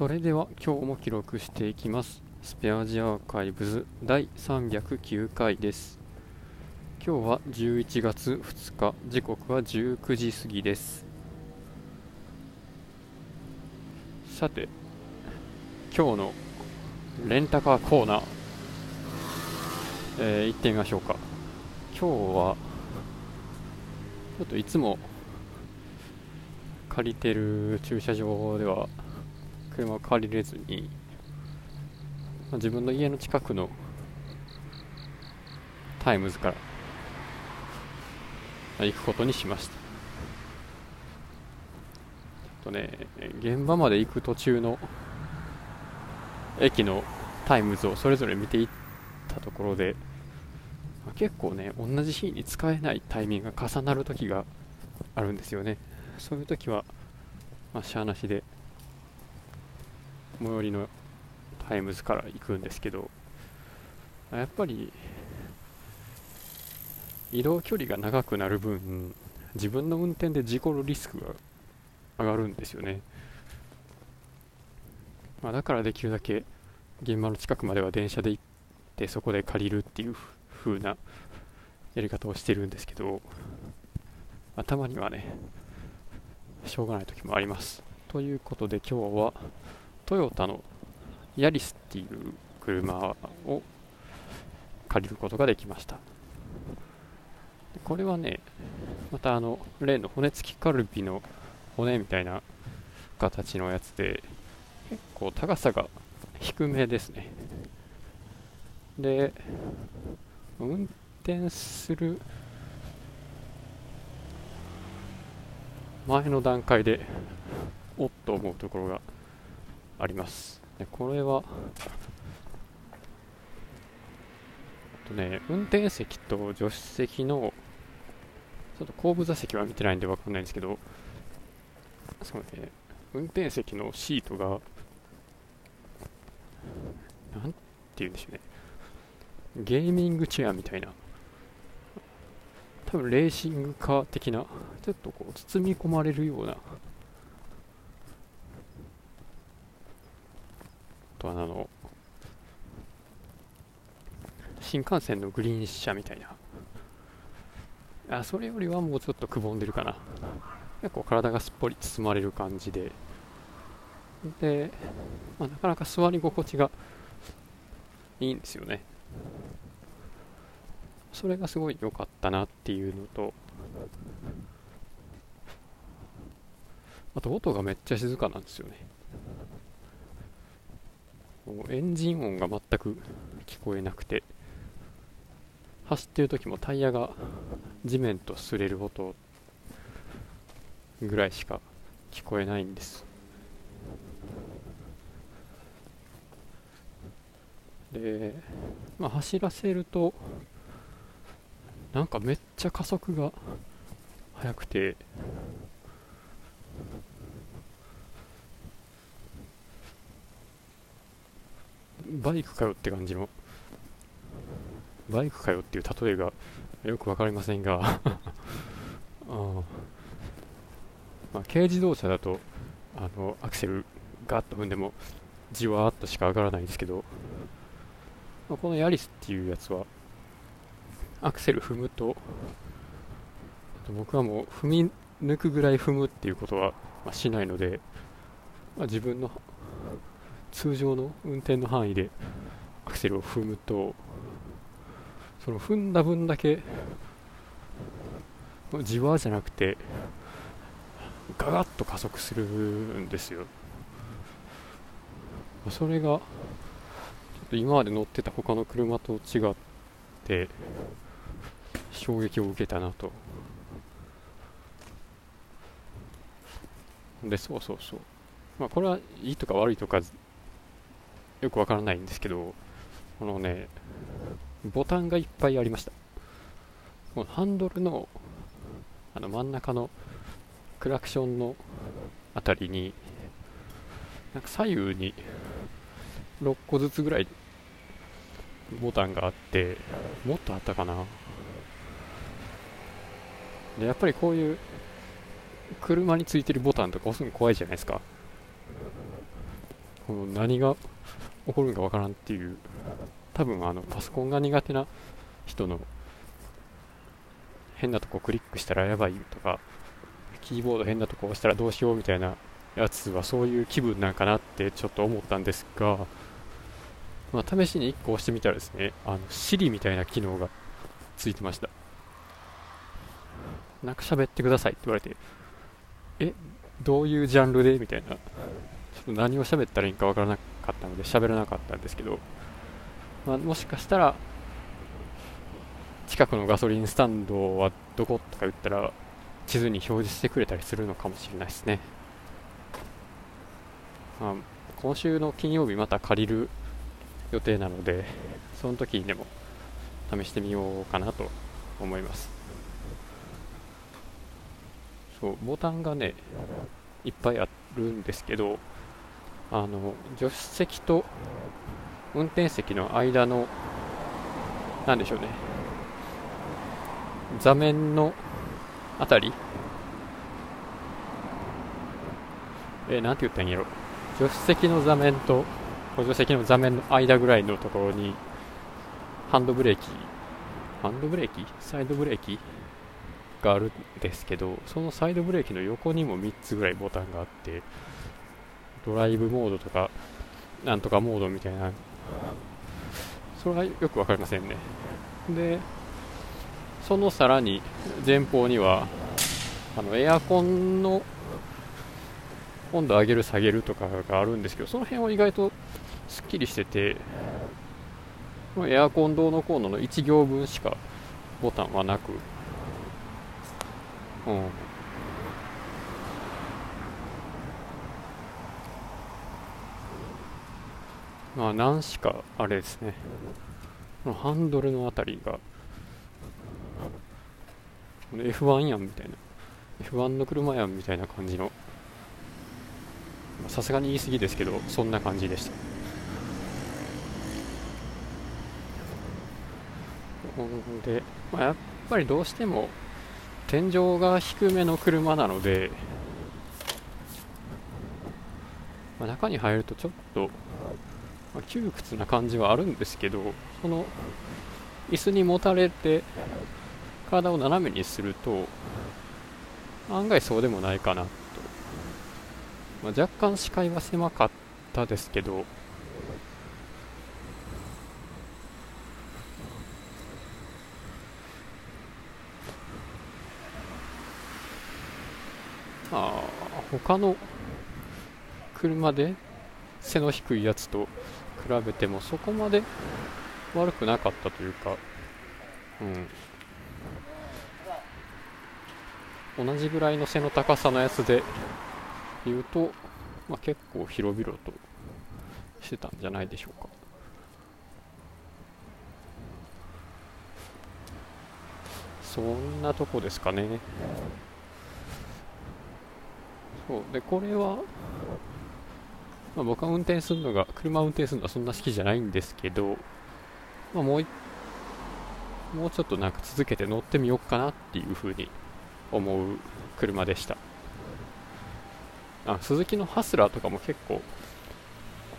それでは今日も記録していきます。スペアジアーカイブズ第309回です。今日は11月2日時刻は19時過ぎです。さて今日のレンタカーコーナー、えー、行ってみましょうか。今日はちょっといつも借りてる駐車場では車を借りれずに、まあ、自分の家の近くのタイムズから行くことにしました。とね現場まで行く途中の駅のタイムズをそれぞれ見ていったところで、まあ、結構ね同じ日に使えないタイミングが重なる時があるんですよね。そういう時は、まあ、しゃあなしで最寄りのタイムズから行くんですけどやっぱり移動距離が長くなる分自分の運転で事故るリスクが上がるんですよね、まあ、だからできるだけ現場の近くまでは電車で行ってそこで借りるっていう風なやり方をしてるんですけど頭にはねしょうがない時もあります。ということで今日はトヨタのヤリスっていう車を借りることができました。これはねまたあの例の骨付きカルビの骨みたいな形のやつで結構高さが低めですね。で運転する前の段階でおっと思うところがあります。でこれはとね運転席と助手席のちょっと後部座席は見てないんで分かんないんですけどそうね運転席のシートがなんて言うんでしょうねゲーミングチェアみたいな多分レーシングカー的なちょっとこう包み込まれるようなとはあの新幹線のグリーン車みたいな。あそれよりはもうちょっとくぼんでるかな。結構体がすっぽり包まれる感じで。で、まあ、なかなか座り心地がいいんですよね。それがすごい良かったなっていうのとあと音がめっちゃ静かなんですよね。エンジン音が全く聞こえなくて。走ってる時もタイヤが地面と擦れる音ぐらいしか聞こえないんです。で、まあ、走らせるとなんかめっちゃ加速が速くてバイクかよって感じの。バイクかよっていう例えがよく分かりませんが。あ、まあ、軽自動車だとあのアクセルガッと踏んでもじわーっとしか上がらないんですけど、まあ、このヤリスっていうやつはアクセル踏むと僕はもう踏み抜くぐらい踏むっていうことは、まあ、しないので、まあ、自分の通常の運転の範囲でアクセルを踏むとその踏んだ分だけじわじゃなくてガガッと加速するんですよ。それが今まで乗ってた他の車と違って衝撃を受けたなと。でそうそうそう。まあこれはいいとか悪いとかよくわからないんですけどこのねボタンがいっぱいありました。このハンドルのあの真ん中のクラクションのあたりになんか左右に6個ずつぐらいボタンがあってもっとあったかな。でやっぱりこういう車についてるボタンとか押すの怖いじゃないですか。この何が起こるんかわからんっていう。多分あのパソコンが苦手な人の変なとこクリックしたらやばいとかキーボード変なとこ押したらどうしようみたいなやつはそういう気分なんかなってちょっと思ったんですが、まあ、試しに1個押してみたらですねあの Siri みたいな機能がついてました。なんか喋ってくださいって言われてえどういうジャンルでみたいな。ちょっと何を喋ったらいいかわからなかったので喋らなかったんですけど、まあ、もしかしたら近くのガソリンスタンドはどことか言ったら地図に表示してくれたりするのかもしれないですね、まあ、今週の金曜日また借りる予定なのでその時にでも試してみようかなと思います。そうボタンがねいっぱいあるんですけどあの助手席と運転席の間のなんでしょうね。座面のあたり。えー、なんて言ったんやろ。助手席の座面と補助席の座面の間ぐらいのところにハンドブレーキハンドブレーキ？サイドブレーキ？があるんですけどそのサイドブレーキの横にも3つぐらいボタンがあってドライブモードとかなんとかモードみたいなそれはよく分かりませんね。でそのさらに前方にはあのエアコンの温度上げる下げるとかがあるんですけどその辺は意外とすっきりしててエアコンどうのこうのの1行分しかボタンはなくうん。まあ何しかあれですね。このハンドルのあたりが F1 やんみたいな。F1 の車やんみたいな感じの。さすがに言い過ぎですけどそんな感じでした。で、まあ、やっぱりどうしても天井が低めの車なので、まあ、中に入るとちょっと、まあ、窮屈な感じはあるんですけどその椅子にもたれて体を斜めにすると案外そうでもないかなと、まあ、若干視界は狭かったですけどあ他の車で背の低いやつと比べてもそこまで悪くなかったというか、うん、同じぐらいの背の高さのやつで言うと、まあ、結構広々としてたんじゃないでしょうか。そんなとこですかね。そうでこれは、まあ、僕は運転するのが車を運転するのはそんな好きじゃないんですけど、まあ、もうもうちょっとなんか続けて乗ってみようかなっていうふうに思う車でした。あ鈴木のハスラーとかも結構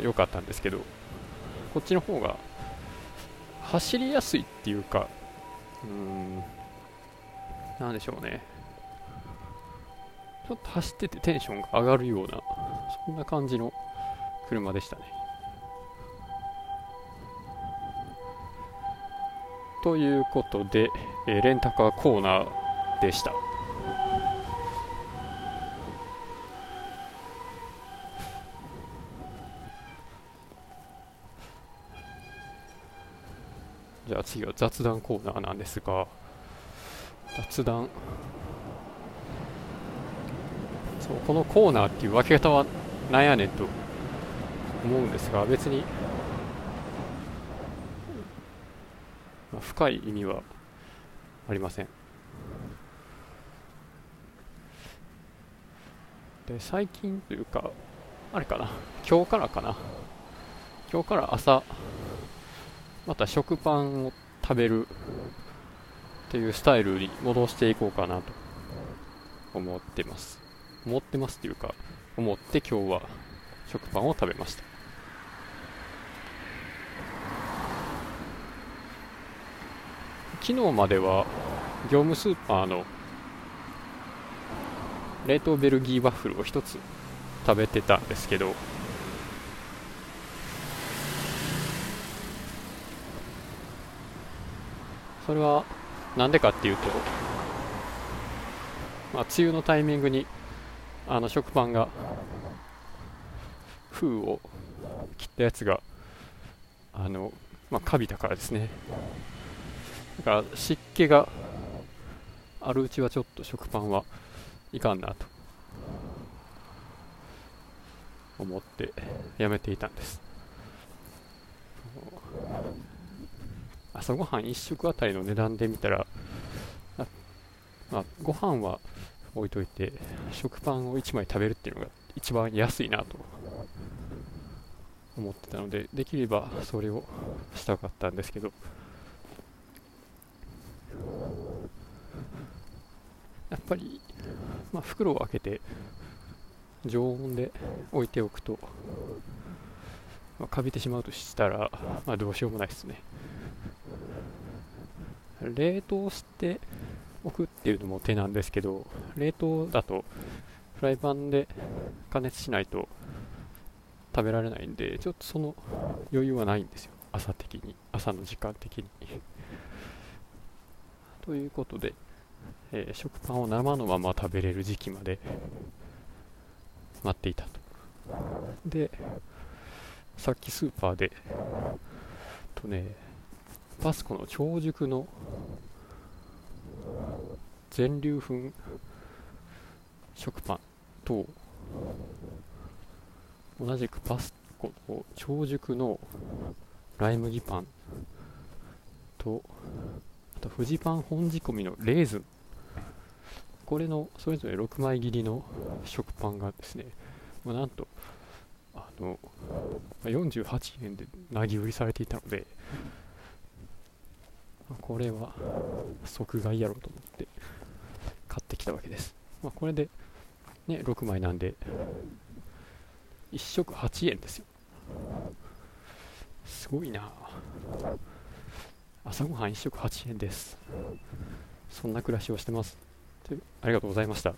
良かったんですけどこっちの方が走りやすいっていうかうーんなんでしょうね。ちょっと走っててテンションが上がるような、そんな感じの車でしたね。ということで、えー、レンタカーコーナーでした。じゃあ次は雑談コーナーなんですが、雑談そうこのコーナーっていう分け方はなんやねんと思うんですが別に、まあ、深い意味はありません。で最近というかあれかな。今日からかな。今日から朝また食パンを食べるっていうスタイルに戻していこうかなと思ってます。思ってますっていうか思って今日は食パンを食べました。昨日までは業務スーパーの冷凍ベルギーワッフルを1つ食べてたんですけどそれはなんでかっていうと、まあ、梅雨のタイミングにあの食パンが封を切ったやつがあの、まあ、カビたからですね。だから湿気があるうちはちょっと食パンはいかんなと思ってやめていたんです。朝ごはん1食あたりの値段で見たらあ、まあ、ご飯は置いといて食パンを1枚食べるっていうのが一番安いなと思ってたのでできればそれをしたかったんですけどやっぱり、まあ、袋を開けて常温で置いておくと、まあ、かびてしまうとしたら、まあ、どうしようもないですね。冷凍しておくっていうのも手なんですけど冷凍だとフライパンで加熱しないと食べられないんでちょっとその余裕はないんですよ。朝的に朝の時間的に。ということで、えー、食パンを生のまま食べれる時期まで待っていたと。でさっきスーパーでとねパスコの超熟の全粒粉食パンと同じくパスコの超熟のライ麦パンとと富士パン本仕込みのレーズン。これのそれぞれ6枚切りの食パンがですね、まあ、なんとあの48円でなぎ売りされていたのでこれは即買いやろうと思って買ってきたわけです、まあ、これでね6枚なんで1食8円ですよ。すごいな。あ朝ごはん1食8円です。そんな暮らしをしてます。ありがとうございました。